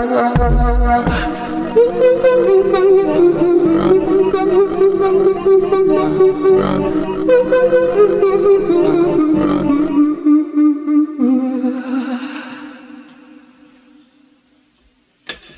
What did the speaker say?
Run. Run. Run.